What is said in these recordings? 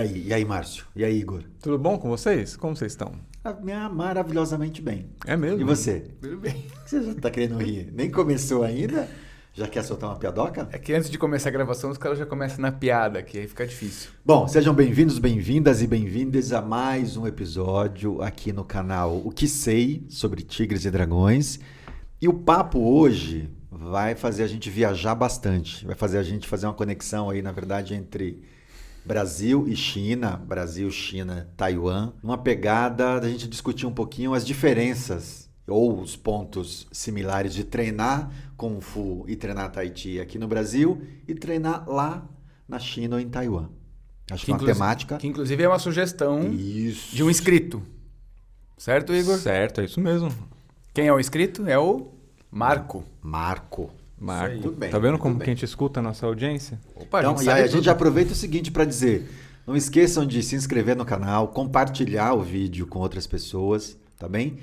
aí, e aí, Márcio? E aí, Igor? Tudo bom com vocês? Como vocês estão? Ah, Maravilhosamente bem. É mesmo? E você? Tudo bem. Você já tá querendo rir? Nem começou ainda? Já quer soltar uma piadoca? É que antes de começar a gravação, os caras já começam na piada, que aí fica difícil. Bom, sejam bem-vindos, bem-vindas e bem-vindas a mais um episódio aqui no canal O Que Sei sobre Tigres e Dragões. E o papo hoje vai fazer a gente viajar bastante, vai fazer a gente fazer uma conexão aí, na verdade, entre Brasil e China, Brasil, China, Taiwan, uma pegada da gente discutir um pouquinho as diferenças ou os pontos similares de treinar Kung Fu e treinar Tai Chi aqui no Brasil e treinar lá na China ou em Taiwan. Acho que, é uma temática. Que inclusive é uma sugestão Isso. de um inscrito. Certo, Igor? Certo, é isso mesmo. Quem é o inscrito? É o Marco. Marco. Marco. Tudo bem, tá vendo tudo como bem. que a gente escuta a nossa audiência? Opa, Então, a gente e aí a gente aproveita o seguinte para dizer: não esqueçam de se inscrever no canal, compartilhar o vídeo com outras pessoas, tá bem?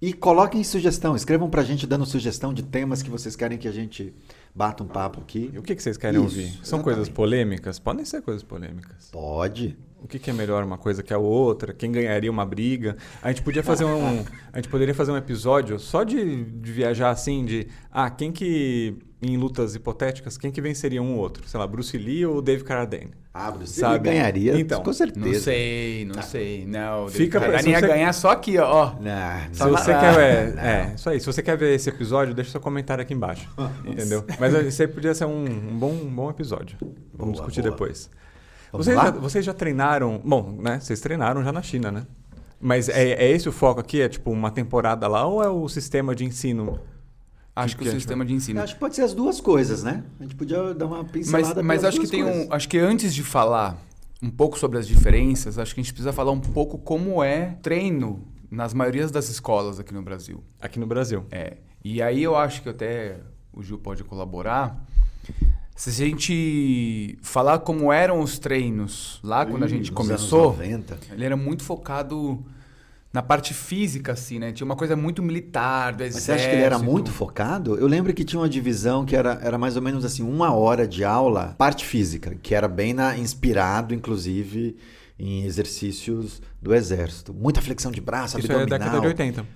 E coloquem sugestão, escrevam pra gente dando sugestão de temas que vocês querem que a gente bata um papo aqui. E o que, que vocês querem Isso, ouvir? São exatamente. coisas polêmicas? Podem ser coisas polêmicas. Pode. O que, que é melhor uma coisa que a outra? Quem ganharia uma briga? A gente podia fazer um. A gente poderia fazer um episódio só de, de viajar assim, de. Ah, quem que. Em lutas hipotéticas, quem que venceria um ou outro? Sei lá, Bruce Lee ou Dave Carradine? Ah, Bruce Sabe? Ganharia, Então, com certeza. Não sei, não sei. Não, Fica pra- você- ganhar só aqui, ó. Não, Se não. você Ah, quer. É, não. é, isso aí. Se você quer ver esse episódio, deixa seu comentário aqui embaixo. entendeu? Mas esse aí podia ser um, um bom, um bom episódio. Vamos Boa, discutir boa. depois. Vamos Vocês já, vocês já treinaram. Bom, né? Vocês treinaram já na China, né? Mas é, é esse o foco aqui? É tipo uma temporada lá ou é o sistema de ensino? Acho que, que o é, sistema de ensino. Eu Acho que pode ser as duas coisas, né? A gente podia dar uma Mas, pincelada mas pelas acho que tem coisas. um. Acho que antes de falar um pouco sobre as diferenças, acho que a gente precisa falar um pouco como é treino nas maiorias das escolas aqui no Brasil. Aqui no Brasil. É. E aí eu acho que até o Gil pode colaborar. Se a gente falar como eram os treinos lá quando a gente começou, anos 90. ele era muito focado na parte física, assim, né? Tinha uma coisa muito militar, do Mas exército. você acha que ele era muito focado? Eu lembro que tinha uma divisão que era, era mais ou menos assim, uma hora de aula, parte física, que era bem na, inspirado, inclusive, em exercícios do exército. Muita flexão de braço, Isso é abdominal. década de 80.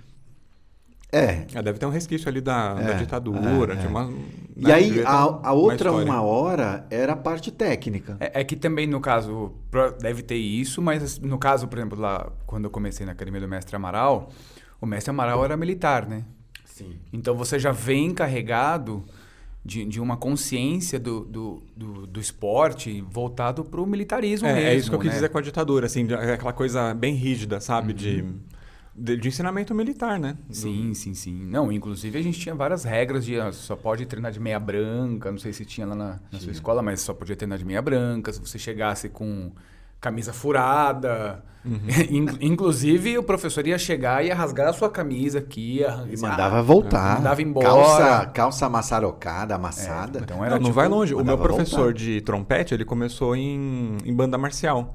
É. É, deve ter um resquício ali da, da É, ditadura. é, tinha é. uma- E aí, a, a outra uma hora era a parte técnica. É, é que também, no caso, deve ter isso, mas no caso, por exemplo, lá quando eu comecei na academia do Mestre Amaral, o Mestre Amaral era militar, né? Sim. Então você já vem carregado de, de uma consciência do, do, do, do esporte voltado para o militarismo É, mesmo. é isso que eu quis né? dizer com a ditadura, assim, de- aquela coisa bem rígida, sabe? De, de, de ensinamento militar, né? Do- Sim, sim, sim. Não, inclusive a gente tinha várias regras de ah, só pode treinar de meia branca, não sei se tinha lá na, na sua escola, mas só podia treinar de meia branca, se você chegasse com camisa furada. Uhum. In- inclusive o professor ia chegar e ia rasgar a sua camisa aqui, ia E mandava voltar. Mandava embora. Calça, calça maçarocada, amassada. É, então Não, era não tipo, vai longe. O meu professor voltar. de trompete, ele começou em, em banda marcial.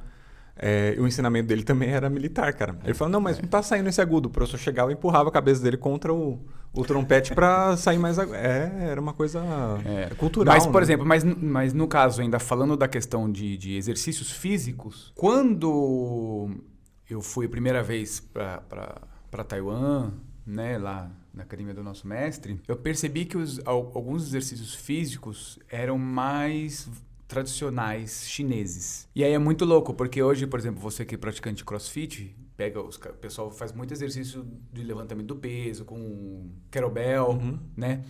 É, o ensinamento dele também era militar, cara. Ele falou, não, mas não tá saindo esse agudo. O professor chegava e empurrava a cabeça dele contra o, o trompete pra sair mais agudo. É, era uma coisa É. cultural. Mas, por né? exemplo, mas, mas no caso, ainda falando da questão de, de exercícios físicos, quando eu fui a primeira vez para Taiwan, né, lá na academia do nosso mestre, eu percebi que os, al- alguns exercícios físicos eram mais tradicionais chineses. E aí é muito louco, porque hoje, por exemplo, você que é praticante de crossfit, pega os, o pessoal faz muito exercício de levantamento do peso, com kettlebell, Uhum. né?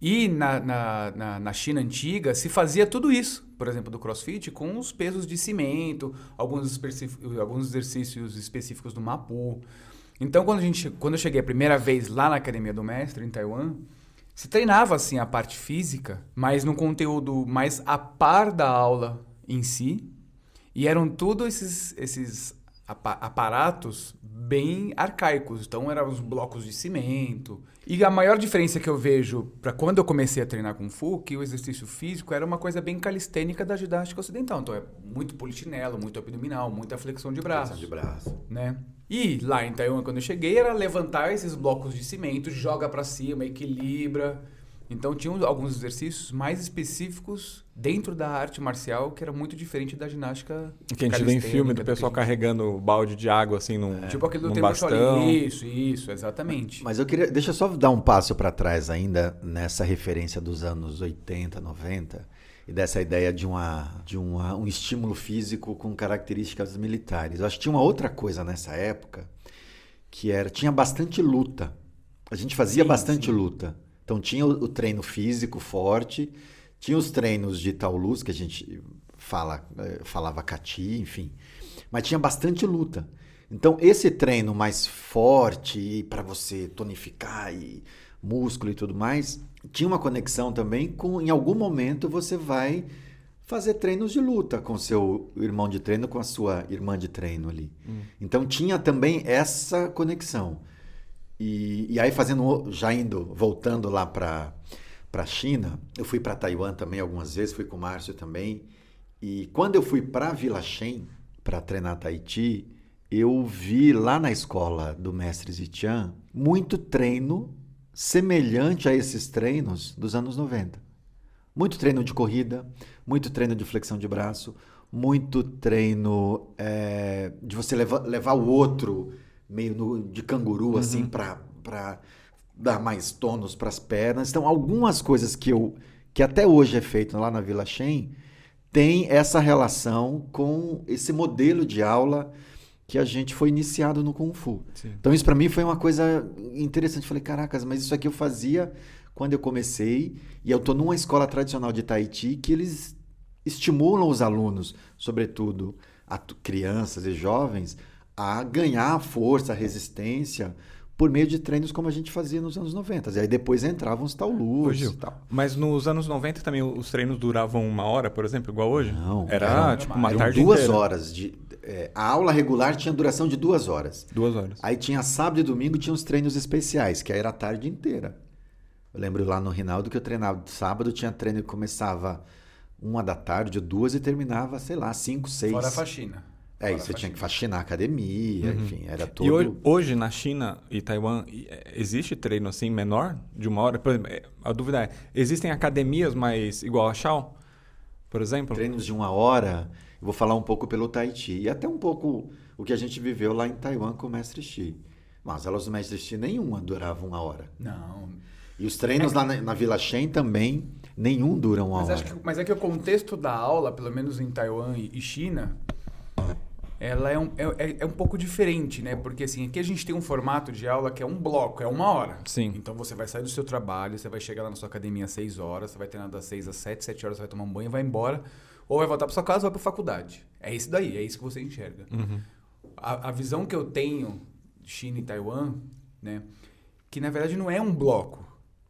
E na, na, na, na China antiga se fazia tudo isso, por exemplo, do crossfit, com os pesos de cimento, alguns, alguns exercícios específicos do Mapu. Então, quando, a gente, quando eu cheguei a primeira vez lá na academia do mestre, em Taiwan, se treinava assim a parte física, mas num conteúdo mais a par da aula em si. E eram tudo esses, esses aparatos bem arcaicos. Então, eram os blocos de cimento. E a maior diferença que eu vejo para quando eu comecei a treinar Kung Fu, que o exercício físico era uma coisa bem calistênica da ginástica ocidental. Então, é muito polichinelo, muito abdominal, muita flexão de braços de braço. né? E lá em Taiwan, quando eu cheguei, era levantar esses blocos de cimento, joga pra cima, equilibra. Então tinham alguns exercícios mais específicos dentro da arte marcial que era muito diferente da ginástica. Que a gente vê em filme do pessoal gente- carregando balde de água assim num, Tipo aquele do num tempo bastão. Isso, isso, exatamente. Mas eu queria. Deixa eu só dar um passo para trás ainda nessa referência dos anos 80, 90 e dessa ideia de, uma, de uma, um estímulo físico com características militares. Eu acho que tinha uma outra coisa nessa época que era tinha bastante luta. A gente fazia Sim, bastante sim. luta. Então tinha o, o treino físico forte, tinha os treinos de Taulus que a gente fala, eh, falava cati, enfim. Mas tinha bastante luta. Então, esse treino mais forte para você tonificar e músculo e tudo mais, tinha uma conexão também com, em algum momento, você vai fazer treinos de luta com seu irmão de treino, com a sua irmã de treino ali. Então, tinha também essa conexão. E, e aí, fazendo, já indo, voltando lá para a China, eu fui para Taiwan também algumas vezes, fui com o Márcio também. E quando eu fui para Vila Shen, para treinar Tahiti, eu vi lá na escola do mestre Zitian muito treino semelhante a esses treinos dos anos 90. Muito treino de corrida, muito treino de flexão de braço, muito treino é, de você levar, levar o outro meio no- de canguru, assim, para dar mais tônus para as pernas. Então, algumas coisas que eu que até hoje é feito lá na Vila Shen tem essa relação com esse modelo de aula que a gente foi iniciado no Kung Fu. Sim. Então isso para mim foi uma coisa interessante. Falei, caracas, mas isso aqui eu fazia quando eu comecei e eu tô numa escola tradicional de Tahiti que eles estimulam os alunos, sobretudo crianças e jovens, a ganhar força, resistência por meio de treinos como a gente fazia nos anos 90. E aí depois entravam os taulus e tal. Mas nos anos 90 também os treinos duravam uma hora, por exemplo, igual hoje? Não, Era eram- tipo uma Eram tarde duas inteira. horas de é, a aula regular tinha duração de duas horas. Duas horas. Aí tinha sábado e domingo tinha os treinos especiais, que aí era a tarde inteira. Eu lembro lá no Rinaldo que eu treinava sábado, tinha treino que começava uma da tarde, duas e terminava, sei lá, cinco, seis. Fora a faxina. É, e a você tinha que faxina. faxinar a academia, enfim, era todo. E hoje, hoje, na China e Taiwan, é, existe treino assim menor, de uma hora? Por exemplo, é, a dúvida é, existem academias mais igual a Shao, por exemplo? Treinos de uma hora, eu vou falar um pouco pelo Tahiti e até um pouco o que a gente viveu lá em Taiwan com o Mestre Xi. Mas as aulas do Mestre Xi nenhuma durava uma hora. Não. E os treinos lá na, na Vila Shen também, nenhum dura uma Mas, hora. acho que, mas é que o contexto da aula, pelo menos em Taiwan e China, ela é um, é, é um pouco diferente, né? Porque assim, aqui a gente tem um formato de aula que é um bloco, é uma hora. Sim. Então você vai sair do seu trabalho, você vai chegar lá na sua academia às 6 horas, você vai treinar das 6 às 7, 7 horas você vai tomar um banho, vai embora, ou vai voltar para sua casa ou vai para faculdade. É isso daí, é isso que você enxerga. Uhum. A, a visão que eu tenho de China e Taiwan, né? Que na verdade não é um bloco.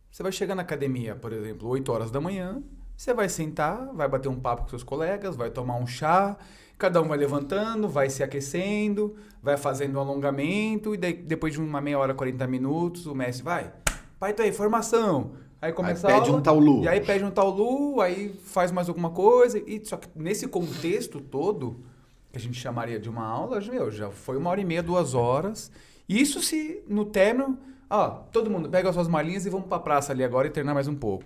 Você vai chegar na academia, por exemplo, 8 horas da manhã, você vai sentar, vai bater um papo com seus colegas, vai tomar um chá, cada um vai levantando, vai se aquecendo, vai fazendo um alongamento, e daí, depois de uma meia hora, 40 minutos, o mestre vai, pai, tá aí, formação. Aí começa Aí pede aula, um taulu. E aí pede um taulu, aí faz mais alguma coisa, e só que nesse contexto todo, que a gente chamaria de uma aula, meu, já foi uma hora e meia, duas horas. Isso se no término, ó, todo mundo pega as suas malinhas e vamos pra praça ali agora e treinar mais um pouco.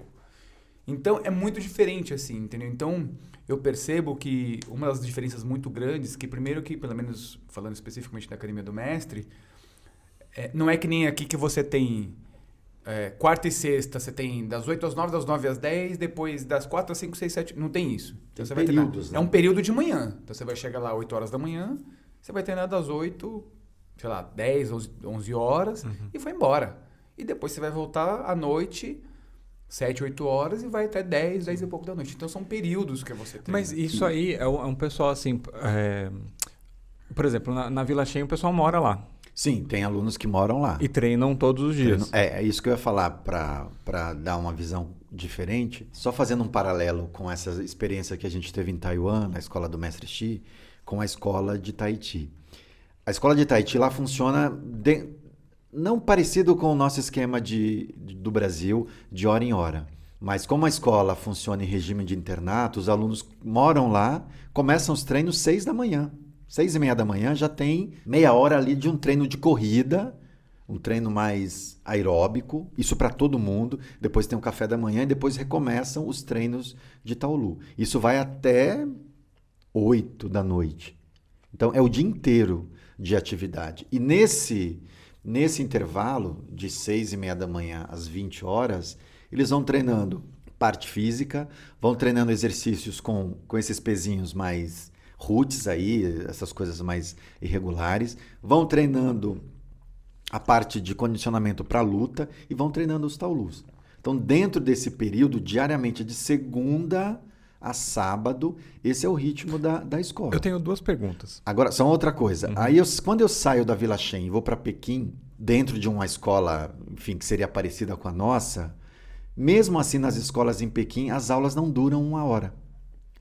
Então é muito diferente assim, entendeu? Então eu percebo que uma das diferenças muito grandes, que primeiro que, pelo menos falando especificamente da Academia do Mestre, é, não é que nem aqui que você tem é, quarta e sexta, você tem das 8 às 9, das 9 às 10, depois das 4 às 5, 6, 7. Não tem isso. Tem você vai treinar- períodos, né? É um período de manhã. Então você vai chegar lá 8 horas da manhã, você vai treinar das 8, sei lá, 10, 11, 11 horas Uhum. e foi embora. E depois você vai voltar à noite, 7, 8 horas e vai até 10, 10 e pouco da noite. Então são períodos que você treina. Mas isso aí é um, é um pessoal assim. é, por exemplo, na, na Vila Cheia o pessoal mora lá Sim, tem alunos que moram lá. e treinam todos os dias. É, é isso que eu ia falar para dar uma visão diferente. Só fazendo um paralelo com essa experiência que a gente teve em Taiwan, na escola do Mestre Xi, com a escola de Tahiti. A escola de Tahiti lá funciona de- não parecido com o nosso esquema de, do Brasil, de hora em hora. Mas como a escola funciona em regime de internato, os alunos moram lá, começam os treinos seis da manhã. Seis e meia da manhã já tem meia hora ali de um treino de corrida, um treino mais aeróbico, isso para todo mundo. Depois tem o café da manhã e depois recomeçam os treinos de Taolu. Isso vai até 8 da noite. Então é o dia inteiro de atividade. E nesse nesse intervalo de 6 e meia da manhã às 20 horas, eles vão treinando parte física, vão treinando exercícios com, com esses pezinhos mais roots aí, essas coisas mais irregulares, vão treinando a parte de condicionamento para luta e vão treinando os taulus. Então, dentro desse período, diariamente, de segunda a sábado, esse é o ritmo da, da escola. Eu tenho duas perguntas. Agora, só outra coisa. Uhum. Aí, eu, quando eu saio da Vila Shen e vou para Pequim, dentro de uma escola, enfim, que seria parecida com a nossa, mesmo assim, nas escolas em Pequim, as aulas não duram uma hora.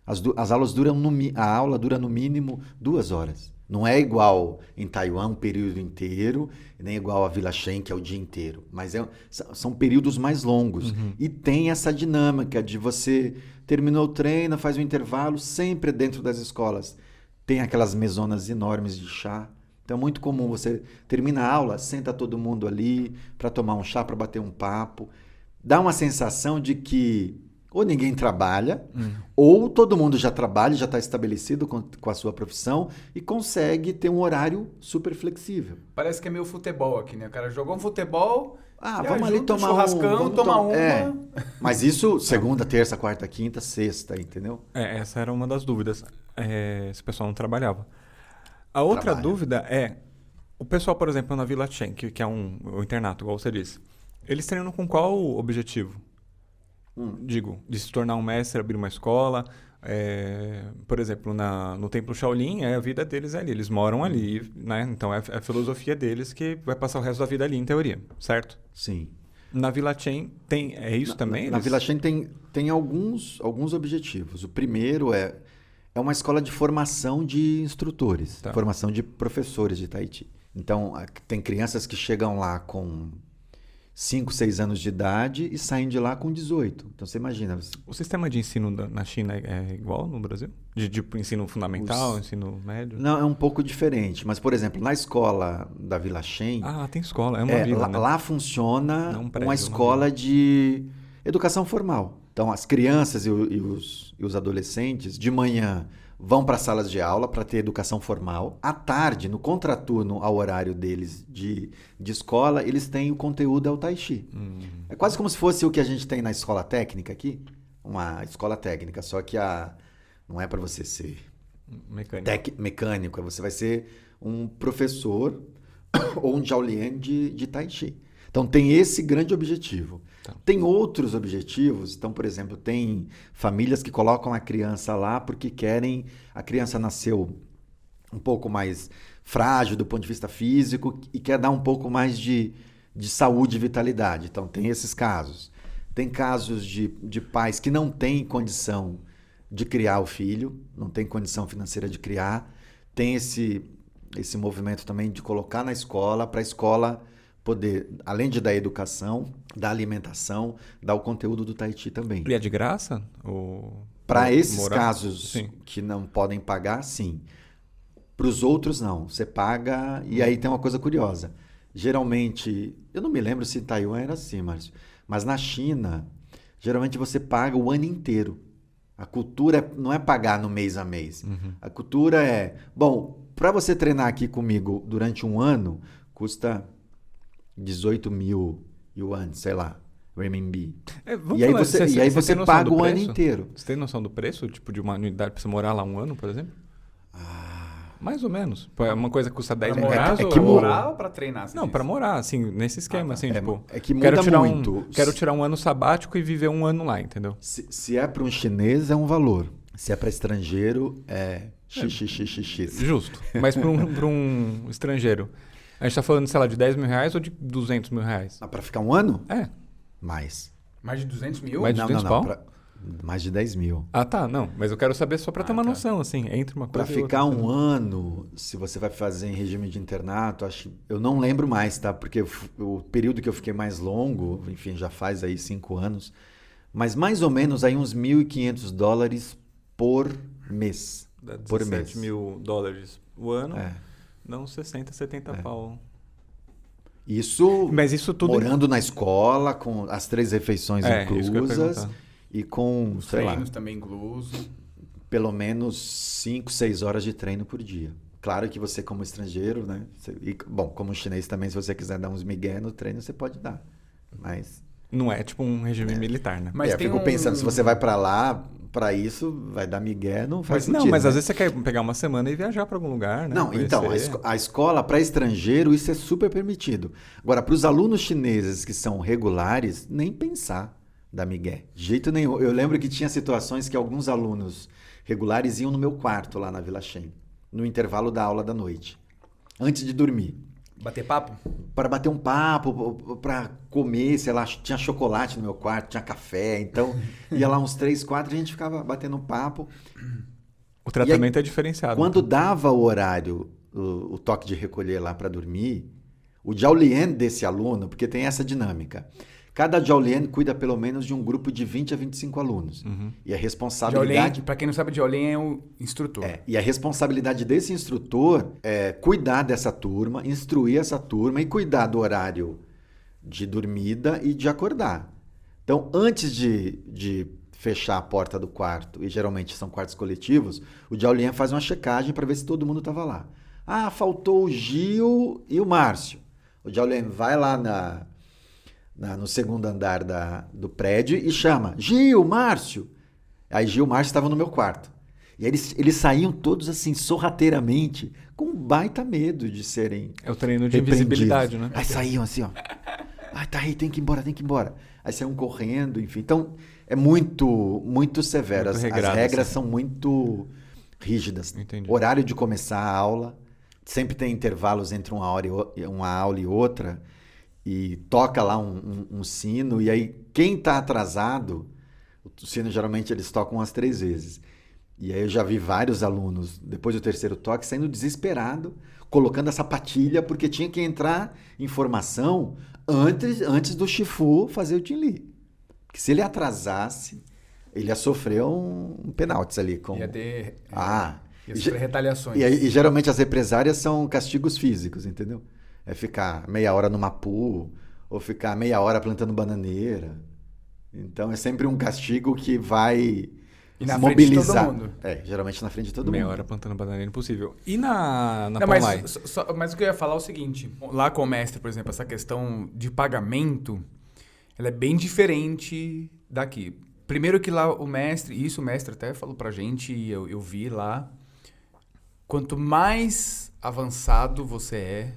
As, as aulas duram no, a aula dura no mínimo duas horas. Não é igual em Taiwan, um período inteiro, nem igual a Vila Shen, que é o dia inteiro. Mas é, são períodos mais longos. Uhum. E tem essa dinâmica de você terminou o treino, faz um intervalo, sempre dentro das escolas. Tem aquelas mesonas enormes de chá. Então é muito comum você termina a aula, senta todo mundo ali para tomar um chá, para bater um papo. Dá uma sensação de que ou ninguém trabalha, hum. ou todo mundo já trabalha, já está estabelecido com, com, a sua profissão e consegue ter um horário super flexível. Parece que é meio futebol aqui, né? O cara jogou um futebol. Ah, vamos ali tomar um churrascão, tomar uma. É. Mas isso segunda, terça, quarta, quinta, sexta, entendeu? É, essa era uma das dúvidas. É, se o pessoal não trabalhava. A outra Trabalha. dúvida é: o pessoal, por exemplo, na Vila Chen, que, que é um, um internato, igual você disse, eles treinam com qual objetivo? Hum. Digo, de se tornar um mestre, abrir uma escola. É, por exemplo, na, no Templo Shaolin, é a vida deles ali. Eles moram ali, né? Então é, é a filosofia deles que vai passar o resto da vida ali, em teoria, certo? Sim. Na Vila Chen tem é isso na, também? Na, na Vila Chen tem, tem alguns, alguns objetivos. O primeiro é é uma escola de formação de instrutores, tá. formação de professores de Tahiti. Então, tem crianças que chegam lá com 5, 6 anos de idade e saem de lá com 18. Então você imagina. O sistema de ensino na China é igual no Brasil? De, de ensino fundamental, Os... ensino médio? Não, é um pouco diferente. Mas, por exemplo, na escola da Vila Shen. Ah, tem escola, é uma é, vila. Lá, né? lá funciona um prédio, uma escola uma de educação formal. Então, as crianças e, e, os, e os adolescentes, de manhã, vão para salas de aula para ter educação formal. À tarde, no contraturno ao horário deles de, de escola, eles têm o conteúdo ao Tai Chi. Hum. É quase como se fosse o que a gente tem na escola técnica aqui. Uma escola técnica, só que a não é para você ser mecânico. Tec, mecânico, você vai ser um professor ou um Jiaolian de, de Tai Chi. Então tem esse grande objetivo. Tá. Tem outros objetivos. Então, por exemplo, tem famílias que colocam a criança lá porque querem. A criança nasceu um pouco mais frágil do ponto de vista físico e quer dar um pouco mais de, de saúde e vitalidade. Então, tem esses casos. Tem casos de, de pais que não têm condição de criar o filho, não tem condição financeira de criar. Tem esse, esse movimento também de colocar na escola, para a escola poder, além de dar educação, dar alimentação, dar o conteúdo do Tahiti também. E é de graça? Ou... Para esses morar? casos sim. que não podem pagar, sim. Para os outros, não. Você paga. E aí tem uma coisa curiosa. Geralmente, eu não me lembro se em Taiwan era assim, Márcio, mas na China, geralmente você paga o ano inteiro. A cultura é, não é pagar no mês a mês. Uhum. A cultura é, bom, para você treinar aqui comigo durante um ano, custa 18 mil yuan, sei lá, renminbi. É, e, aí você, você, e aí você, você paga o ano inteiro. Você tem noção do preço, tipo, de uma unidade para você morar lá um ano, por exemplo? Ah. Mais ou menos. É uma coisa que custa 10 mil reais. É, é que morar ou para treinar? Não, para morar, assim, nesse esquema, ah, assim, é, tipo. É que muda quero tirar muito. Um, quero tirar um ano sabático e viver um ano lá, entendeu? Se, se é para um chinês, é um valor. Se é para estrangeiro, é xxxx. Justo. Mas para um, um estrangeiro, a gente está falando, sei lá, de 10 mil reais ou de 200 mil reais? Ah, para ficar um ano? É. Mais. Mais de 200 mil? Mais de 200 não, não, não, pra... Mais de 10 mil. Ah, tá. Não, mas eu quero saber só para ter uma tá. noção, assim, entre uma coisa Para ficar um ano, se você vai fazer em regime de internato, acho, eu não lembro mais, tá? Porque o período que eu fiquei mais longo, enfim, já faz aí cinco anos, mas mais ou menos aí uns 1.500 dólares por mês. Dá por mês. mil dólares o ano. É. Não 60, 70 é. pau. Isso, Mas isso tudo. morando na escola, com as três refeições É, inclusas e com, Os sei lá, treinos também incluso. pelo menos 5, 6 horas de treino por dia. Claro que você, como estrangeiro, né? você- e, bom, como chinês também, se você quiser dar uns migué no treino, você pode dar. Mas Não é tipo um regime militar, né? Mas é, eu fico um- pensando, se você vai pra lá, pra isso, vai dar migué, não faz Mas, sentido. não, mas né? às vezes você quer pegar uma semana e viajar para algum lugar, né? Não, então, a, Conhecer. esco- a escola para estrangeiro, isso é super permitido. Agora, para os alunos chineses que são regulares, nem pensar da Miguel. De jeito nenhum. Eu lembro que tinha situações que alguns alunos regulares iam no meu quarto lá na Vila Shen, no intervalo da aula da noite, antes de dormir. Bater papo? Para bater um papo, para comer, sei lá, tinha chocolate no meu quarto, tinha café, então ia lá uns três, quatro, a gente ficava batendo um papo. O tratamento é diferenciado. Quando dava o horário, o, o toque de recolher lá para dormir, o Jiaolien desse aluno, porque tem essa dinâmica. Cada Jiaolien cuida pelo menos de um grupo de 20 a 25 alunos. Uhum. E a Jolien, responsabilidade pra quem não sabe, Jolien é o instrutor. é, e a responsabilidade desse instrutor é cuidar dessa turma, instruir essa turma e cuidar do horário de dormida e de acordar. Então, antes de, de fechar a porta do quarto, e geralmente são quartos coletivos, o Jaulien faz uma checagem para ver se todo mundo estava lá. Ah, faltou o Gil e o Márcio. O Jaulien vai lá na, na- no segundo andar da, do prédio e chama: Gil, Márcio. Aí Gil Márcio estavam no meu quarto. E aí eles, eles saíam todos assim, sorrateiramente, com um baita medo de serem É o treino de invisibilidade, né? Aí saíam assim, ó. Ai, tá aí, tem que ir embora, tem que ir embora. Aí saíam correndo, enfim. Então, é muito, muito severo. Muito As- As, regrado, regras assim. são muito rígidas. Entendi. Horário de começar a aula. Sempre tem intervalos entre uma, hora e uma aula e outra. E toca lá um, um- um sino. E aí, quem tá atrasado, o sino geralmente eles tocam umas três vezes. E aí eu já vi vários alunos, depois do terceiro toque, saindo desesperado, colocando a sapatilha, porque tinha que entrar informação antes, antes do Shifu fazer o Tinli. Porque se ele atrasasse, ele ia sofrer um, um penalti ali. Com... Ia ter. Ah, Ia e, retaliações. e, e geralmente as represárias são castigos físicos, entendeu? É ficar meia hora no Mapu, ou ficar meia hora plantando bananeira. Então é sempre um castigo que vai E na frente de mobilizar. todo mundo. É, geralmente na frente de todo Meia mundo. hora plantando bananeira é impossível. E na, na Não, mas, só- mas o que eu ia falar é o seguinte: lá com o mestre, por exemplo, essa questão de pagamento, ela é bem diferente daqui. Primeiro que lá o mestre, e isso o mestre até falou pra gente, e eu, eu vi lá, quanto mais avançado você é,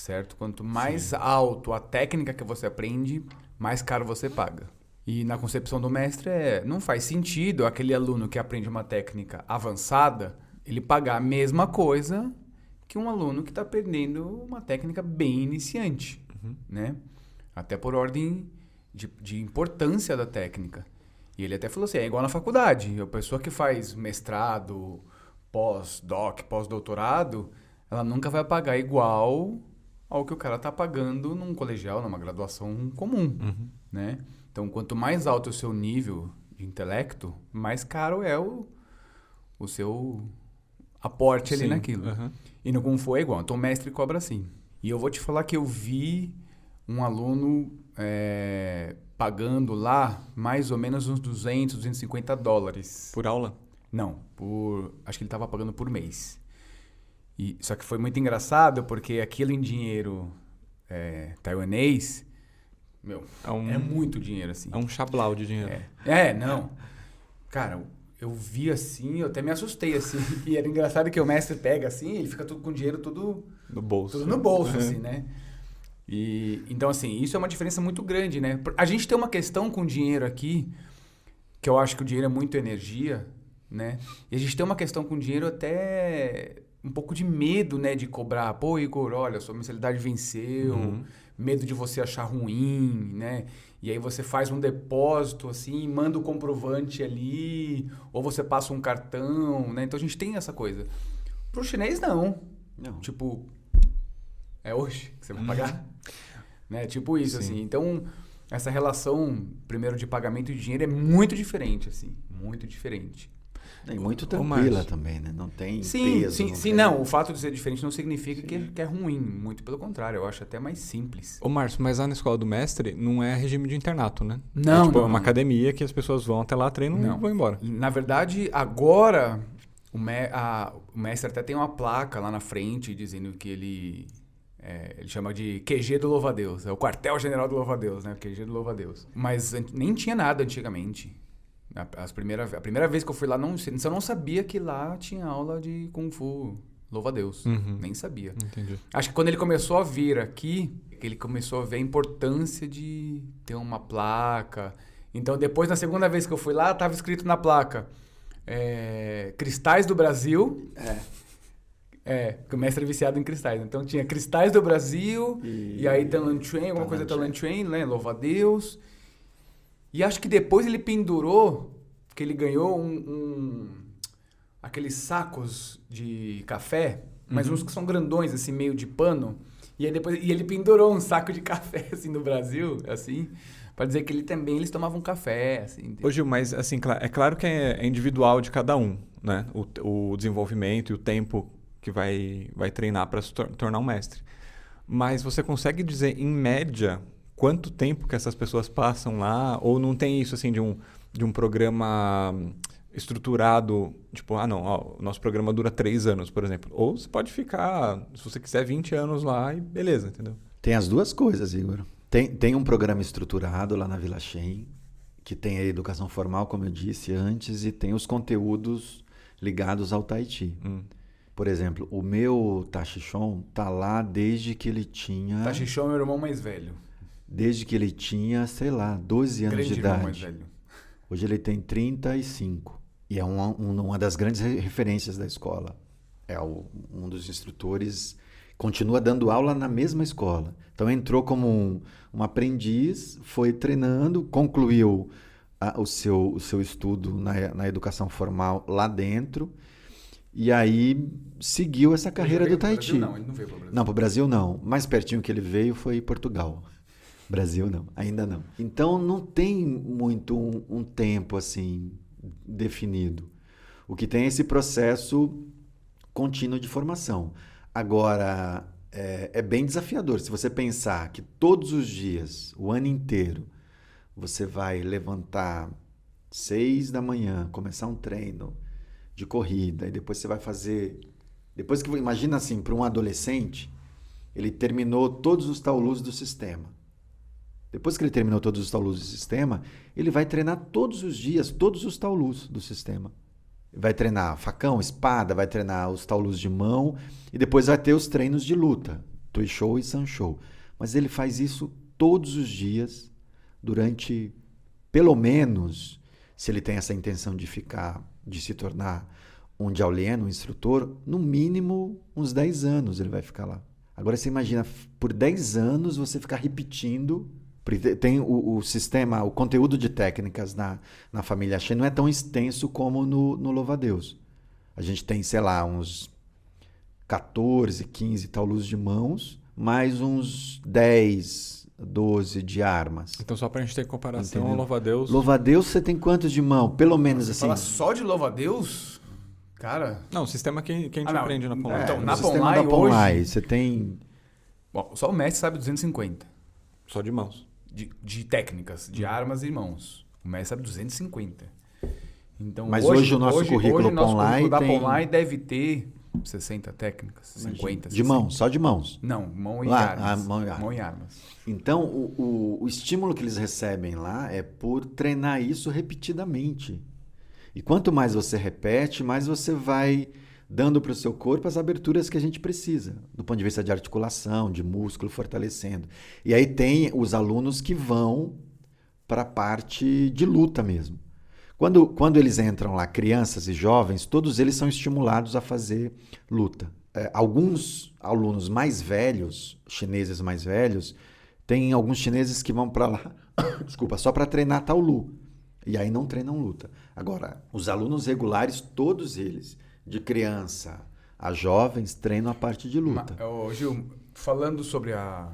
certo? Quanto mais alto a técnica que você aprende, mais caro você paga. E na concepção do mestre é, não faz sentido aquele aluno que aprende uma técnica avançada, ele pagar a mesma coisa que um aluno que está aprendendo uma técnica bem iniciante, né? Até por ordem de, de importância da técnica. E ele até falou assim, é igual na faculdade. A pessoa que faz mestrado, pós-doc, pós-doutorado, ela nunca vai pagar igual ao que o cara está pagando num colegial, numa graduação comum, né? Então, quanto mais alto o seu nível de intelecto, mais caro é o, o seu aporte ali Sim, naquilo. aham. E no Kung Fu é igual. Então, o mestre cobra assim. E eu vou te falar que eu vi um aluno é, pagando lá mais ou menos uns 200, 250 dólares. Por aula? Não, por acho que ele estava pagando por mês. E, só que foi muito engraçado porque aquilo em dinheiro é, taiwanês, meu, É um, é muito dinheiro assim. é um chablau de dinheiro. É, é, não. Cara, eu vi assim, eu até me assustei assim. E era engraçado que o mestre pega assim, ele fica tudo com dinheiro tudo No bolso. tudo no bolso, assim, né? E, então, assim, isso é uma diferença muito grande, né? A gente tem uma questão com dinheiro aqui, que eu acho que o dinheiro é muito energia, né? E a gente tem uma questão com dinheiro até um pouco de medo, né? De cobrar, pô, Igor, olha, sua mensalidade venceu, Uhum. medo de você achar ruim, né? E aí você faz um depósito, assim, manda o comprovante ali, ou você passa um cartão, né? Então a gente tem essa coisa. Pro chinês, não. Não. Tipo, é hoje que você vai pagar? né? Tipo isso, Sim. assim. Então, essa relação, primeiro, de pagamento e de dinheiro é muito diferente, assim. Muito diferente. E muito tranquila também, né? Não tem Sim, peso. sim, não sim, tem- não. O fato de ser diferente não significa que é, que é ruim. Muito pelo contrário, eu acho até mais simples. Ô, Márcio, mas lá na escola do mestre não é regime de internato, né? Não, é, tipo, não, é uma não. academia que as pessoas vão até lá, treinam Não. e vão embora. Na verdade, agora o, me- a- o mestre até tem uma placa lá na frente dizendo que ele. é, ele chama de QG do Louva-a-Deus. É o quartel-general do Louva-a-Deus, né? QG do Louva-a-Deus. Mas nem tinha nada antigamente. A, as primeira, a primeira vez que eu fui lá, não, eu não sabia que lá tinha aula de Kung Fu. Louva-a-Deus. Uhum. Nem sabia. Entendi. Acho que quando ele começou a vir aqui, que ele começou a ver a importância de ter uma placa. Então, depois, na segunda vez que eu fui lá, estava escrito na placa: é, Cristais do Brasil. É. porque o mestre é viciado em cristais. Então, tinha Cristais do Brasil, e, E- aí Talan Chuan, alguma coisa Talan Chuan, né? Louva a Deus. E acho que depois ele pendurou, que ele ganhou um, um- aqueles sacos de café, mas uns que são grandões, assim, meio de pano. E aí depois e ele pendurou um saco de café, assim, no Brasil, assim, pra dizer que ele também eles tomavam café, assim. Ô, Gil, mas assim, é claro que é é individual de cada um, né? O, o desenvolvimento e o tempo que vai, vai treinar para se tor- tornar um mestre. Mas você consegue dizer, em média, quanto tempo que essas pessoas passam lá? Ou não tem isso, assim, de um, de um programa estruturado, tipo, ah, não, ó, o nosso programa dura três anos, por exemplo. Ou você pode ficar, se você quiser, 20 anos lá e beleza, entendeu? Tem as duas coisas, Igor. Tem, tem um programa estruturado lá na Vila Shen, que tem a educação formal, como eu disse antes, e tem os conteúdos ligados ao Tahiti. Hum. Por exemplo, o meu Tachichon tá lá desde que ele tinha. Tachichão é meu irmão mais velho. Desde que ele tinha, sei lá, 12 anos Grande de idade. Hoje ele tem 35. E é uma, um- uma das grandes re- referências da escola. É o- um dos instrutores. Continua dando aula na mesma escola. Então entrou como um, um aprendiz, foi treinando, concluiu a- o, seu, o seu estudo na, na educação formal lá dentro. E aí seguiu essa carreira do Tahiti. Brasil? Não, ele não veio pro Brasil. Não, para o Brasil não. Mais pertinho que ele veio foi Portugal. Brasil não, ainda não. Então não tem muito um, um tempo assim definido. O que tem é esse processo contínuo de formação. Agora é, é bem desafiador se você pensar que todos os dias, o ano inteiro, você vai levantar seis da manhã, começar um treino de corrida e depois você vai fazer depois que imagina assim para um adolescente ele terminou todos os taulus do sistema depois que ele terminou todos os taulus do sistema ele vai treinar todos os dias todos os taulus do sistema vai treinar facão espada vai treinar os taulus de mão e depois vai ter os treinos de luta tuishou e sanshou mas ele faz isso todos os dias durante pelo menos se ele tem essa intenção de ficar, de se tornar um Jiaolian, um instrutor, no mínimo uns 10 anos ele vai ficar lá. Agora você imagina, por 10 anos você ficar repetindo. Porque Tem o, o sistema, o conteúdo de técnicas na, na família Shen não é tão extenso como no, no Louva-a-Deus. A gente tem, sei lá, uns 14, 15 taulus de mãos, mais uns 10, 12 de armas. Então, só pra gente ter comparação, Entendeu? louva a Deus. Louva-a-Deus você tem quantos de mão? Pelo menos assim. Fala só de louva a Deus? Cara, Não, o sistema que, que a gente Ah, aprende na É, Polônia. então, no na Ponlai, hoje- você tem bom, só o mestre sabe 250 Só de mãos. De, de técnicas, de armas e mãos. O mestre sabe 250. Então, Mas hoje o nosso currículo hoje, nosso Ponlai currículo da tem- Ponlai deve ter 60 técnicas, 50, de 60. mão, só de mãos. Não, mão e Lá, armas. ah, mão e armas. armas. Então, o, o, o estímulo que eles recebem lá é por treinar isso repetidamente. E quanto mais você repete, mais você vai dando para o seu corpo as aberturas que a gente precisa, do ponto de vista de articulação, de músculo, fortalecendo. E aí tem os alunos que vão para a parte de luta mesmo. Quando, quando eles entram lá, crianças e jovens, todos eles são estimulados a fazer luta. É, alguns alunos mais velhos, chineses mais velhos, tem alguns chineses que vão para lá, desculpa, só para treinar taolu. E aí não treinam luta. Agora, os alunos regulares, todos eles, de criança a jovens, treinam a parte de luta. Ma- ô, Gil, falando sobre a.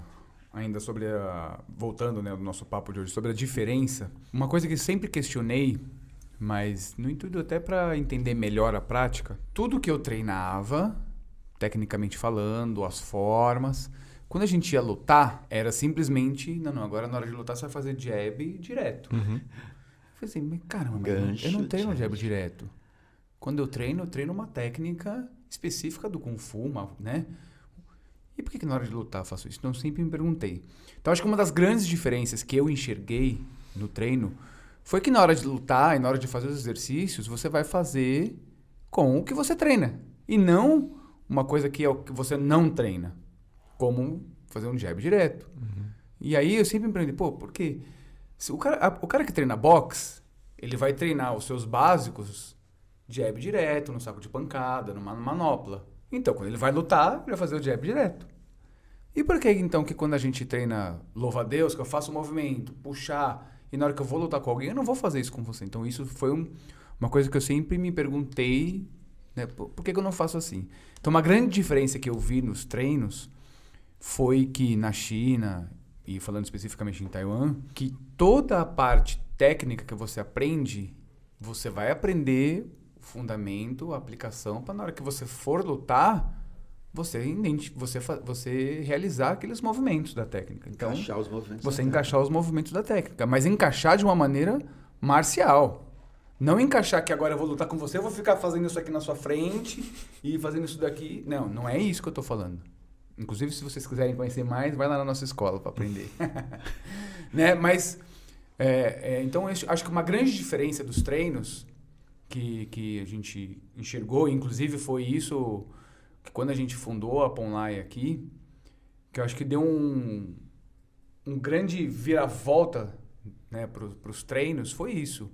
Ainda sobre a. Voltando né, ao nosso papo de hoje, sobre a diferença. Uma coisa que sempre questionei Mas no intuito até para entender melhor a prática, tudo que eu treinava, tecnicamente falando, as formas, quando a gente ia lutar, era simplesmente, não, não, agora na hora de lutar você vai fazer jab direto. Uhum. Eu falei assim, mas caramba, Gancho, eu não treino jab direto. Quando eu treino, eu treino uma técnica específica do Kung Fu, uma, né? E por que, que na hora de lutar eu faço isso? Então eu sempre me perguntei. Então acho que uma das grandes diferenças que eu enxerguei no treino foi que na hora de lutar e na hora de fazer os exercícios, você vai fazer com o que você treina. E não uma coisa que é o que você não treina. Como fazer um jab direto. E aí eu sempre me perguntei, pô, por quê? Se o, cara, a- o cara que treina boxe, ele vai treinar os seus básicos jab direto, no saco de pancada, numa manopla. Então, quando ele vai lutar, ele vai fazer o jab direto. E por que então que quando a gente treina louva a Deus, que eu faço um movimento, puxar, e na hora que eu vou lutar com alguém, eu não vou fazer isso com você. Então isso foi um- uma coisa que eu sempre me perguntei, né, por, por que, que eu não faço assim? Então uma grande diferença que eu vi nos treinos foi que na China, e falando especificamente em Taiwan, que toda a parte técnica que você aprende, você vai aprender o fundamento, aplicação, para na hora que você for lutar, você, você, você realizar aqueles movimentos da técnica. Então, Encaixar os movimentos. você encaixar os movimentos da técnica, mas encaixar de uma maneira marcial. Não encaixar que agora eu vou lutar com você, eu vou ficar fazendo isso aqui na sua frente e fazendo isso daqui. Não, não é isso que eu tô falando. Inclusive, se vocês quiserem conhecer mais, vai lá na nossa escola para aprender. né? Mas, é, é, então, acho que uma grande diferença dos treinos que, que a gente enxergou, inclusive foi isso que quando a gente fundou a Ponlai aqui, que eu acho que deu um, um grande viravolta né, para os treinos, foi isso.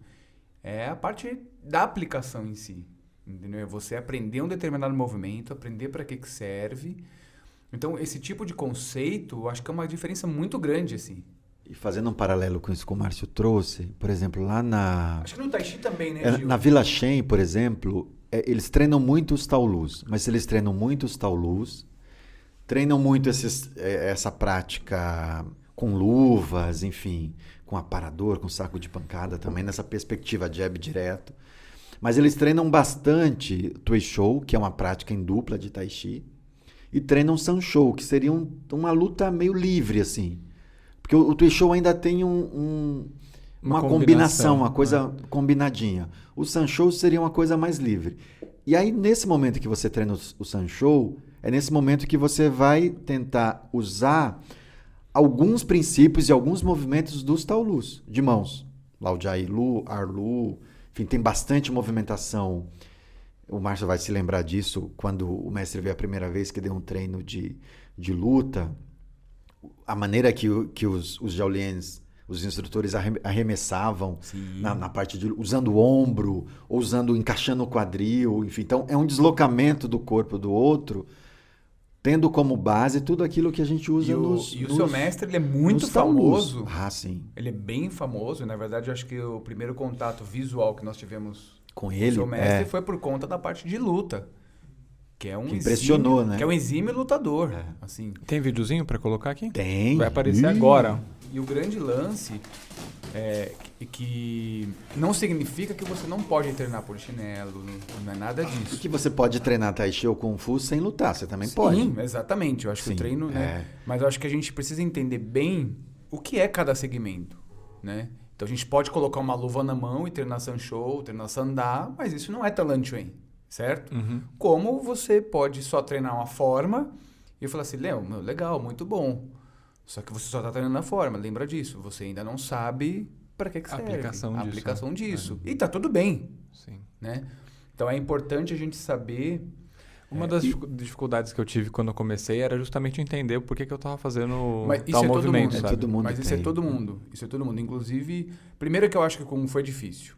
É a parte da aplicação em si. Entendeu? É você aprender um determinado movimento, aprender para que, que serve. Então, esse tipo de conceito, acho que é uma diferença muito grande, assim. E fazendo um paralelo com isso que o Márcio trouxe, por exemplo, lá na, Acho que no Tai Chi também, né, é, Gil? na Vila Shen, por exemplo, é, eles treinam muito os taulus, mas eles treinam muito os taulus, treinam muito esses, é, essa prática com luvas, enfim, com aparador, com saco de pancada também, nessa perspectiva jab direto. Mas eles treinam bastante Tui Shou, que é uma prática em dupla de Tai Chi, e treinam Sanshou, que seria um- uma luta meio livre, assim. Porque o, o ainda tem um- um- Uma uma, combinação, combinação, uma coisa combinadinha. O Sanshou seria uma coisa mais livre. E aí, nesse momento que você treina o, o Sanshou, é nesse momento que você vai tentar usar alguns princípios e alguns movimentos dos Taolus, de mãos. Lá o Jai Lu, Arlu, enfim, tem bastante movimentação. O Márcio vai se lembrar disso quando o mestre veio a primeira vez que deu um treino de, de luta. A maneira que, o- que os, os os instrutores arrem- arremessavam na, na parte de usando o ombro, ou usando, encaixando o quadril, enfim. Então é um deslocamento do corpo do outro, tendo como base tudo aquilo que a gente usa E o, nos. e o nos- seu mestre, ele é muito famoso. Ah, sim. Ele é bem famoso. Na verdade, eu acho que o primeiro contato visual que nós tivemos Com com o ele. seu mestre é. foi por conta da parte de luta. Que é um Que impressionou, exímio- né? Que é um exímio lutador. É. Assim. Tem videozinho pra colocar aqui? Tem. Vai aparecer Ih. agora. E o grande lance é que- que não significa que você não pode treinar por chinelo, não- é nada disso. Que você pode treinar Tai Chi ou Kung Fu sem lutar, você também Sim, pode. exatamente. Eu acho que Sim, o treino, né? é. Mas eu acho que a gente precisa entender bem o que é cada segmento, né? Então a gente pode colocar uma luva na mão e treinar Sanshou, treinar Sandá, mas isso não é Talan Chuan, certo? Uhum. Como você pode só treinar uma forma e falar assim, Léo, meu, legal, muito bom. Só que você só está treinando a forma, lembra disso. Você ainda não sabe para que, que serve. aplicação a disso, aplicação né? disso. E tá tudo bem, Sim. né? Então é importante a gente saber Uma É, das e- dificu- dificuldades que eu tive quando eu comecei era justamente entender o porquê que eu tava fazendo Mas isso tal é todo movimento, mundo. É todo mundo Mas isso tem. é todo mundo. Isso é todo mundo. Inclusive, primeiro que eu acho que o Kung Fu é difícil.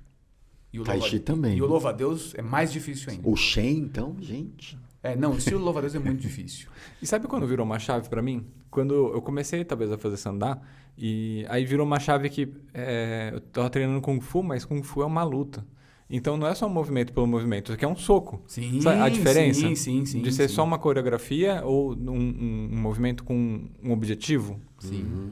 E o Tai louva- Chi também. E o louva-a-Deus é mais difícil ainda. O Shen, então, gente. É, não, o estilo louva-a-Deus é muito difícil. E sabe quando virou uma chave pra mim? Quando eu comecei, talvez, a fazer sandá, e aí virou uma chave que é, eu tava treinando Kung Fu, mas Kung Fu é uma luta. Então não é só um movimento pelo movimento, isso aqui é um soco. Sim, Sabe a diferença? Sim, sim, sim. de ser sim. só uma coreografia ou um, um- um movimento com um objetivo. Sim. Uhum.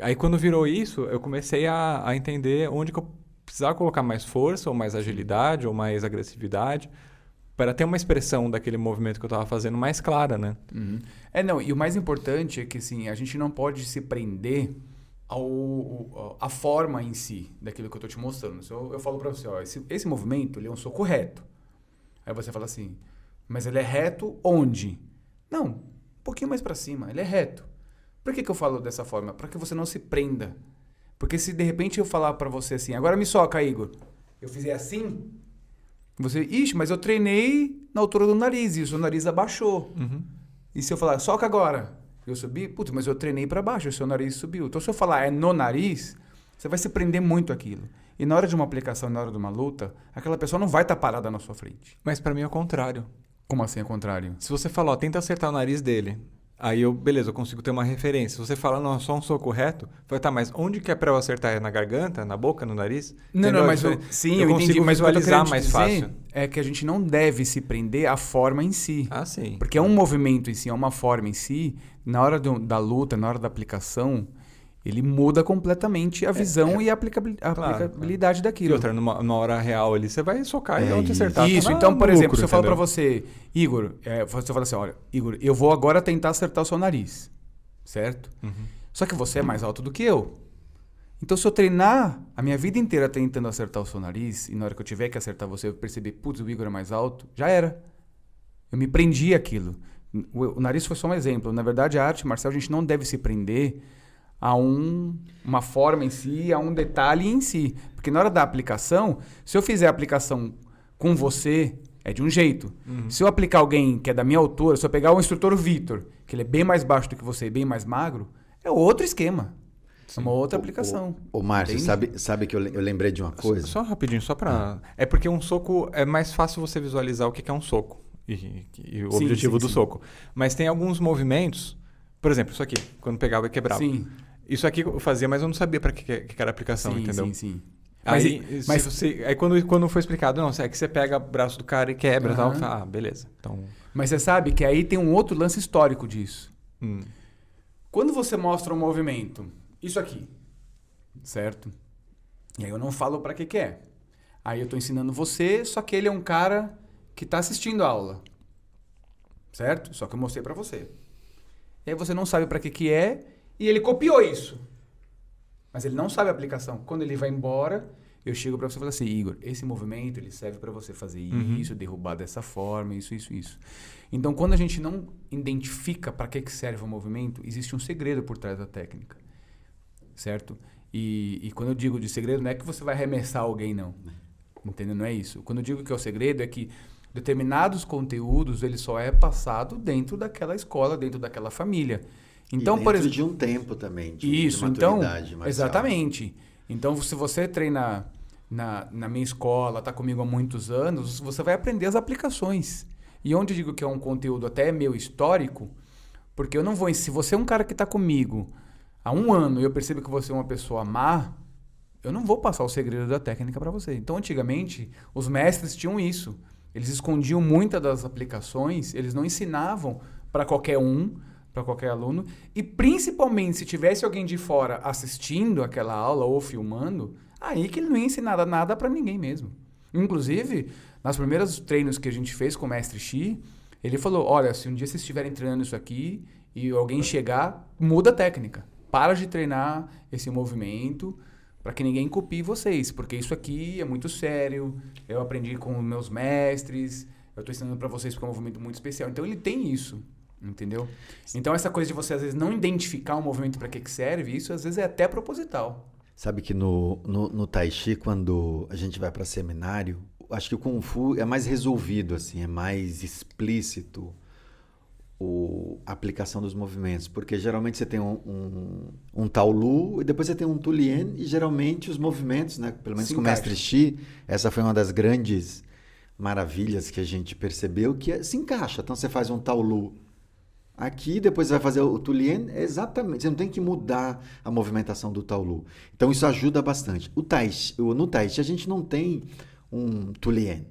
Aí quando virou isso, eu comecei a, a entender onde que eu precisava colocar mais força, ou mais agilidade, ou mais agressividade, para ter uma expressão daquele movimento que eu estava fazendo mais clara, né? Uhum. É, não, e o mais importante é que assim, a gente não pode se prender ao, a forma em si daquilo que eu estou te mostrando. Eu, eu falo para você, ó, esse, esse movimento ele é um soco reto. Aí você fala assim, mas ele é reto onde? Não, um pouquinho mais para cima, ele é reto. Por que, que eu falo dessa forma? Para que você não se prenda. Porque se de repente eu falar para você assim, agora me soca, Igor. Eu fizer assim, você, ixi, mas eu treinei na altura do nariz e o seu nariz abaixou. Uhum. E se eu falar, soca agora, eu subi, putz, mas eu treinei para baixo, o seu nariz subiu. Então se eu falar é no nariz, você vai se prender muito aquilo. E na hora de uma aplicação, na hora de uma luta, aquela pessoa não vai estar tá parada na sua frente. Mas para mim é o contrário. Como assim é o contrário? Se você falar, ó, tenta acertar o nariz dele. Aí eu, beleza, eu consigo ter uma referência. Se você fala, não, só um soco reto, vai tá, mas onde que é para eu acertar? É na garganta, na boca, no nariz? Não, Entendeu? não, mas eu, sim, eu, eu consigo entendi, visualizar mais fácil. É que a gente não deve se prender à forma em si. Ah, sim. Porque é um movimento em si, é uma forma em si. Na hora do, da luta, na hora da aplicação, ele muda completamente a visão é, e a aplicabilidade, claro, aplicabilidade claro. daquilo. E outra, numa, numa, hora real ali, você vai socar é, e onde acertar. Isso, tá então, por lucro, exemplo, se eu falo para você, Igor, é, você fala assim, olha, Igor, eu vou agora tentar acertar o seu nariz, certo? Uhum. Só que você é mais alto do que eu. Então, se eu treinar a minha vida inteira tentando acertar o seu nariz, e na hora que eu tiver que acertar você, eu perceber, putz, o Igor é mais alto, já era. Eu me prendi aquilo. O, o nariz foi só um exemplo. Na verdade, a arte marcial, a gente não deve se prender a um, uma forma em si, a um detalhe em si. Porque na hora da aplicação, se eu fizer a aplicação com você, é de um jeito. Uhum. Se eu aplicar alguém que é da minha altura, se eu pegar o instrutor Vitor, que ele é bem mais baixo do que você e bem mais magro, é outro esquema. Sim. É uma outra aplicação. Ô, Márcio, sabe, sabe que eu, eu lembrei de uma coisa? Só, só rapidinho, só para. Ah. É porque um soco é mais fácil você visualizar o que é um soco e, e o sim, objetivo sim, do soco. Mas tem alguns movimentos. Por exemplo, isso aqui, quando pegava e quebrava. Sim. Isso aqui eu fazia, mas eu não sabia para que, que era a aplicação, sim, entendeu? Sim, sim. Aí, mas, mas você, aí quando, quando foi explicado, não, é que você pega o braço do cara e quebra e tal, ah, beleza. Então... Mas você sabe que aí tem um outro lance histórico disso. Hum. Quando você mostra um movimento, isso aqui, certo? E aí eu não falo para que que é. Aí eu tô ensinando você, só que ele é um cara que tá assistindo a aula. Certo? Só que eu mostrei para você. E aí você não sabe para que que é e ele copiou isso. Mas ele não sabe a aplicação. Quando ele vai embora, eu chego para você e falo assim, Igor, esse movimento ele serve para você fazer uhum. isso, derrubar dessa forma, isso, isso, isso. Então, quando a gente não identifica para que, que serve o movimento, existe um segredo por trás da técnica, certo? E, e quando eu digo de segredo, não é que você vai arremessar alguém, não. Entendeu? Não é isso. Quando eu digo que é o segredo, é que determinados conteúdos ele só é passado dentro daquela escola, dentro daquela família. Então, por exemplo, de um tempo também, de, isso, de então, exatamente. Então, se você treina na, na minha escola, está comigo há muitos anos, você vai aprender as aplicações. E onde eu digo que é um conteúdo até meu histórico, porque eu não vou. Se você é um cara que está comigo há um ano e eu percebo que você é uma pessoa má, eu não vou passar o segredo da técnica para você. Então, antigamente, os mestres tinham isso. Eles escondiam muitas das aplicações, eles não ensinavam para qualquer um para qualquer aluno. E principalmente se tivesse alguém de fora assistindo aquela aula ou filmando, aí que ele não ia ensinar nada para ninguém mesmo. Inclusive, nas primeiros treinos que a gente fez com o mestre Xi, ele falou: olha, se um dia vocês estiverem treinando isso aqui e alguém chegar, muda a técnica. Para de treinar esse movimento para que ninguém copie vocês, porque isso aqui é muito sério. Eu aprendi com meus mestres, eu estou ensinando para vocês porque é um movimento muito especial. Então ele tem isso. Entendeu? Então, essa coisa de você, às vezes, não identificar o um movimento para que, que serve, isso às vezes é até proposital. Sabe que no, no, no Tai Chi, quando a gente vai para seminário, acho que o Kung Fu é mais resolvido, assim, é mais explícito o, a aplicação dos movimentos. Porque geralmente você tem um, um, um Taolu e depois você tem um Tulien, e geralmente os movimentos, né, pelo menos Se com o Mestre Xi, essa foi uma das grandes maravilhas que a gente percebeu, que é, se encaixa. Então você faz um Taolu Aqui, depois vai fazer o Tulien, é exatamente. Você não tem que mudar a movimentação do Taolu. Então, isso ajuda bastante. O tai, no Tai a gente não tem um Tulien.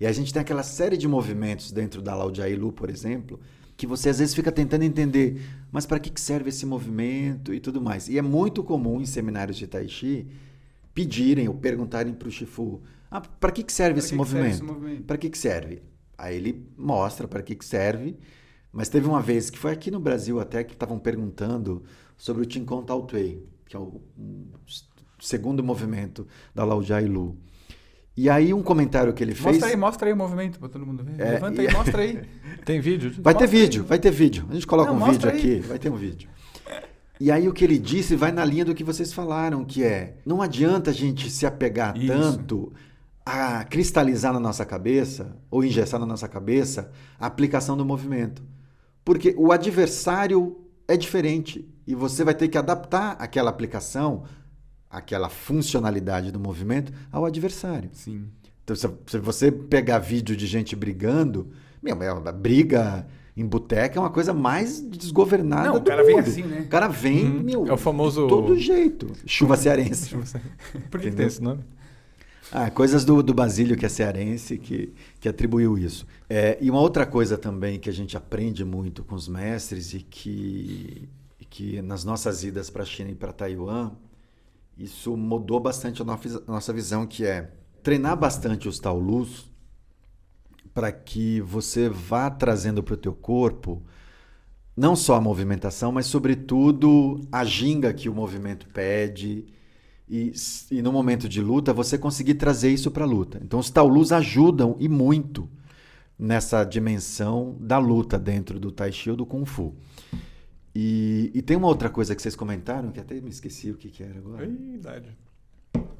E a gente tem aquela série de movimentos dentro da Lao Lu, por exemplo, que você às vezes fica tentando entender, mas para que serve esse movimento e tudo mais. E é muito comum em seminários de Tai Chi pedirem ou perguntarem para o Shifu, ah, para que, que serve esse que que serve movimento? esse movimento? Para que, que serve? Aí ele mostra para que, que serve, mas teve uma vez que foi aqui no Brasil até que estavam perguntando sobre o Chinkon Tao Tui, que é o segundo movimento da Lao Jai Lu. E aí um comentário que ele fez... Mostra aí, mostra aí o movimento pra todo mundo ver. É, Levanta e- aí, mostra aí. Tem vídeo? Vai ter Mostra aí. vídeo, vai ter vídeo. A gente coloca Não, um vídeo aí. aqui, vai ter um vídeo. E aí o que ele disse vai na linha do que vocês falaram, que é, não adianta a gente se apegar Isso. tanto a cristalizar na nossa cabeça ou engessar na nossa cabeça a aplicação do movimento. Porque o adversário é diferente e você vai ter que adaptar aquela aplicação, aquela funcionalidade do movimento ao adversário. Sim. Então, se, se você pegar vídeo de gente brigando, meu, é uma briga em boteca é uma coisa mais desgovernada Não, o do cara vem mundo. assim, né? O cara vem, Uhum. meu, É o famoso- de todo jeito. Chuva cearense. Por que, tem esse nome? Ah, coisas do, do Basílio, que é cearense, que, que atribuiu isso. É, e uma outra coisa também que a gente aprende muito com os mestres e que, e que nas nossas idas para a China e para Taiwan, isso mudou bastante a nossa, visão, que é treinar bastante os taolus para que você vá trazendo para o teu corpo não só a movimentação, mas sobretudo a ginga que o movimento pede e, e no momento de luta você conseguir trazer isso para a luta. Então os taolus ajudam e muito nessa dimensão da luta dentro do Tai Chi ou do Kung Fu. E, e tem uma outra coisa que vocês comentaram que até me esqueci o que, que era agora. Ih, idade.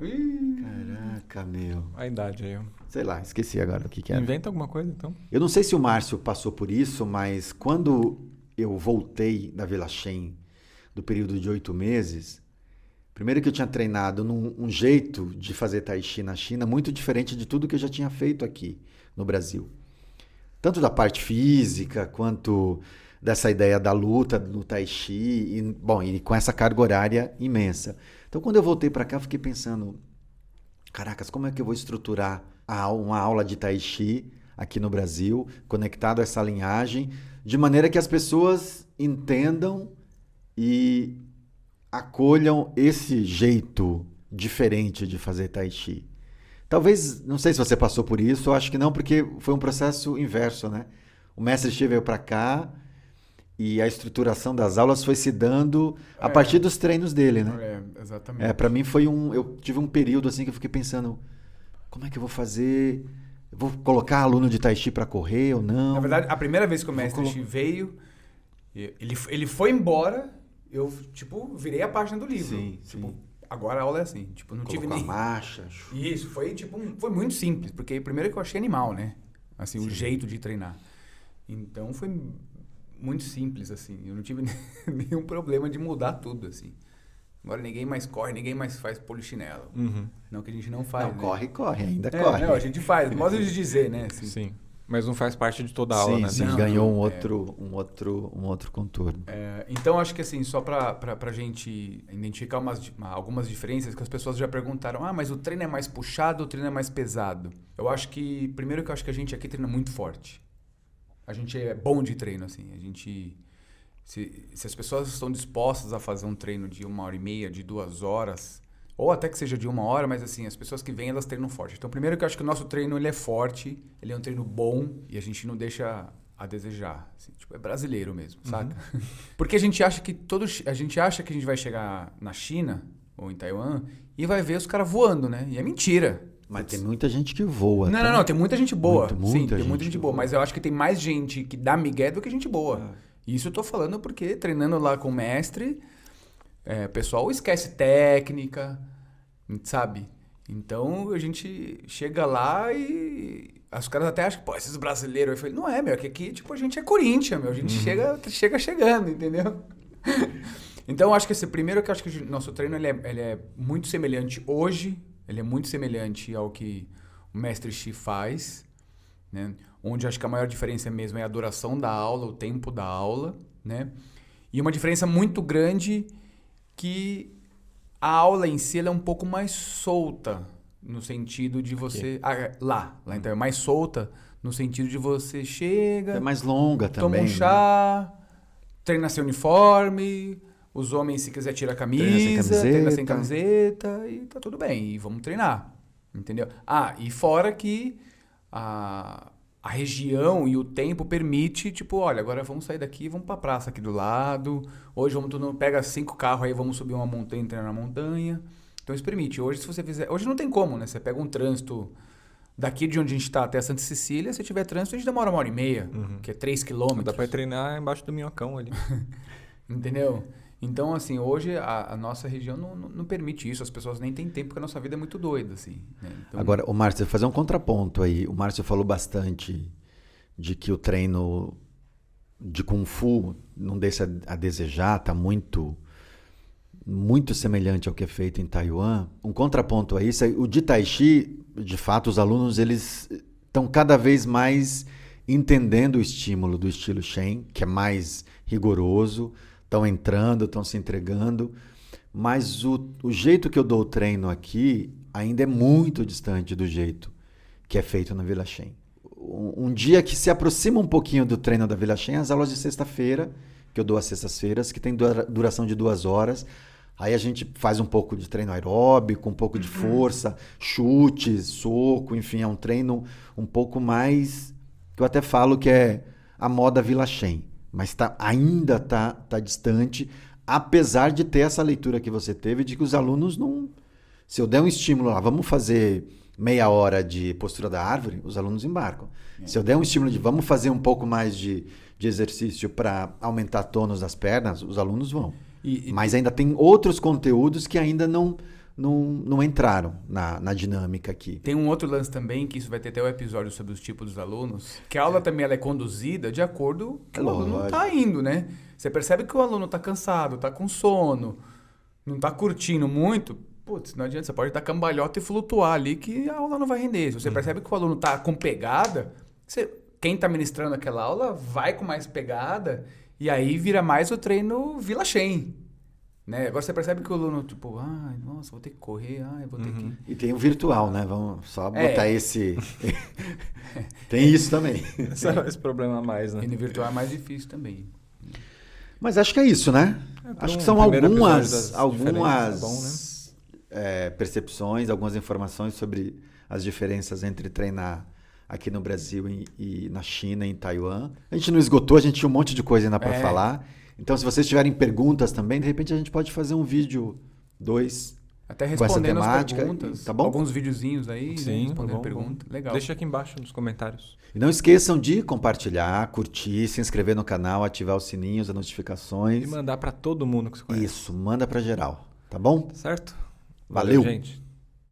Caraca, meu. A idade aí. ó. Sei lá, esqueci agora o que, que era. Inventa alguma coisa, então. Eu não sei se o Márcio passou por isso, mas quando eu voltei da Vila Shen, do período de oito meses, primeiro que eu tinha treinado num um jeito de fazer Tai Chi na China muito diferente de tudo que eu já tinha feito aqui no Brasil. Tanto da parte física, quanto dessa ideia da luta no Tai Chi, e, bom, e com essa carga horária imensa. Então, quando eu voltei para cá, fiquei pensando, Caracas, como é que eu vou estruturar a- uma aula de Tai Chi aqui no Brasil, conectado a essa linhagem, de maneira que as pessoas entendam e acolham esse jeito diferente de fazer Tai Chi. Talvez, não sei se você passou por isso, eu acho que não, porque foi um processo inverso, né? O mestre Xi veio para cá e a estruturação das aulas foi se dando a É. partir dos treinos dele, né? É, exatamente. É, para mim foi um. Eu tive um período assim que eu fiquei pensando: como é que eu vou fazer? Eu vou colocar aluno de Tai Chi para correr ou não? Na verdade, a primeira vez que o mestre colo- veio, ele, ele foi embora, eu, tipo, virei a página do livro. Sim, Tipo, sim. agora a aula é assim. Tipo, não tive Colocou nem. a marcha. Isso, foi tipo, um- foi muito simples, porque primeiro que eu achei animal, né? Assim, o jeito de treinar. Então foi muito simples, assim. Eu não tive nenhum problema de mudar tudo, assim. Agora ninguém mais corre, ninguém mais faz polichinelo. Uhum. Não que a gente não faz, não, né? corre, corre, ainda É, corre. não, a gente faz, modo de dizer, né? Assim. Sim. Mas não faz parte de toda a aula, sim, né? sim, Não, ganhou um é. outro, um outro, um outro contorno. É, então, acho que assim, só pra, pra, pra gente identificar umas, algumas diferenças que as pessoas já perguntaram, ah, mas o treino é mais puxado ou o treino é mais pesado? Eu acho que, primeiro que eu acho que a gente aqui treina muito forte. A gente é bom de treino, assim. A gente... Se, se as pessoas estão dispostas a fazer um treino de uma hora e meia, de duas horas, ou até que seja de uma hora, mas assim, as pessoas que vêm, elas treinam forte. Então, primeiro que eu acho que o nosso treino, ele é forte, ele é um treino bom e a gente não deixa a desejar. assim, tipo, é brasileiro mesmo, saca? Porque a gente acha que todo, chi- a gente acha que a gente vai chegar na China ou em Taiwan e vai ver os caras voando, né? E é mentira. Mas tem muita gente que voa. Não, tá? não, não, tem muita gente boa. Muito, Sim, muita tem muita gente boa. boa. Mas eu acho que tem mais gente que dá migué do que gente boa. É. Isso eu tô falando porque treinando lá com o mestre, é, o pessoal esquece técnica, sabe? Então a gente chega lá e os caras até acham que, pô, esses brasileiros. Eu falei, não é, meu, é que aqui, tipo, a gente é Corinthians, meu. A gente chega, chega chegando, entendeu? Então, eu acho que esse primeiro que eu acho que o nosso treino ele é, ele é muito semelhante hoje, ele é muito semelhante ao que o mestre Xi faz, né? Onde acho que a maior diferença mesmo é a duração da aula, o tempo da aula, né? E uma diferença muito grande que a aula em si é um pouco mais solta no sentido de você ah, lá, lá então é mais solta no sentido de você chega, É mais longa toma também. um né? chá, treina seu uniforme, Os homens, se quiser, tira a Treina sem camisa, treina sem camiseta. camiseta e tá tudo bem. E vamos treinar. Entendeu? Ah, e fora que a, a região e o tempo permite, tipo, olha, agora vamos sair daqui, vamos pra praça aqui do lado. Hoje vamos todo mundo pega cinco carros aí, vamos subir uma montanha e treinar na montanha. Então isso permite. Hoje, se você fizer. Hoje não tem como, né? Você pega um trânsito daqui de onde a gente está até Santa Cecília, se tiver trânsito, a gente demora uma hora e meia, que é três quilômetros. Dá pra ir treinar embaixo do minhocão ali. Entendeu? Então, assim, hoje a, a nossa região não, não, não permite isso. As pessoas nem têm tempo, porque a nossa vida é muito doida, assim. né? Então, Agora, o Márcio, fazer um contraponto aí. O Márcio falou bastante de que o treino de Kung Fu não deixa a desejar, tá muito muito semelhante ao que é feito em Taiwan. Um contraponto a isso, é o de Tai Chi, de fato, os alunos eles estão cada vez mais entendendo o estímulo do estilo Shen, que é mais rigoroso, estão entrando, estão se entregando, mas o, o jeito que eu dou o treino aqui ainda é muito distante do jeito que é feito na Vila Shen. Um, um dia que se aproxima um pouquinho do treino da Vila Shen, as aulas de sexta-feira, que eu dou às sextas-feiras, que tem dura- duração de duas horas. Aí a gente faz um pouco de treino aeróbico, um pouco de força, chutes, soco, enfim, é um treino um pouco mais que eu até falo que é a moda Vila Shen, mas tá, ainda tá, tá distante, apesar de ter essa leitura que você teve de que os alunos não. Se eu der um estímulo lá, vamos fazer meia hora de postura da árvore, os alunos embarcam. Se eu der um estímulo de vamos fazer um pouco mais de, de exercício para aumentar tônus das pernas, os alunos vão. E- e- Mas ainda tem outros conteúdos que ainda não, não, não entraram na, na dinâmica aqui. Tem um outro lance também, que isso vai ter até o episódio sobre os tipos dos alunos, que a aula também ela é conduzida de acordo com que o aluno Lógico. tá indo, né? Você percebe que o aluno tá cansado, tá com sono, não tá curtindo muito, putz, não adianta, você pode dar cambalhota e flutuar ali que a aula não vai render. Se você percebe que o aluno tá com pegada, você- quem tá ministrando aquela aula vai com mais pegada e aí vira mais o treino Vila Shen. Né? Agora você percebe que o aluno, tipo, ai, nossa, vou ter que correr, ai, vou ter que... E tem o virtual, né? Vamos só É. botar esse. tem isso também. Esse é esse problema a mais, né? E no virtual é mais difícil também. Mas acho que é isso, né? É, acho que são algumas, algumas é bom, né? é, percepções, algumas informações sobre as diferenças entre treinar aqui no Brasil e, e na China e em Taiwan. A gente não esgotou, a gente tinha um monte de coisa ainda para É. falar. Então, se vocês tiverem perguntas também, de repente a gente pode fazer um vídeo, dois. Até Com essa respondendo as perguntas. tá bom? Alguns videozinhos aí, né, Sim, respondendo bom, pergunta. bom. Legal. Deixa aqui embaixo nos comentários. E não esqueçam de compartilhar, curtir, se inscrever no canal, ativar os sininhos, as notificações. E mandar pra todo mundo que você conhece. Isso, manda para geral, tá bom? Certo? Valeu. gente.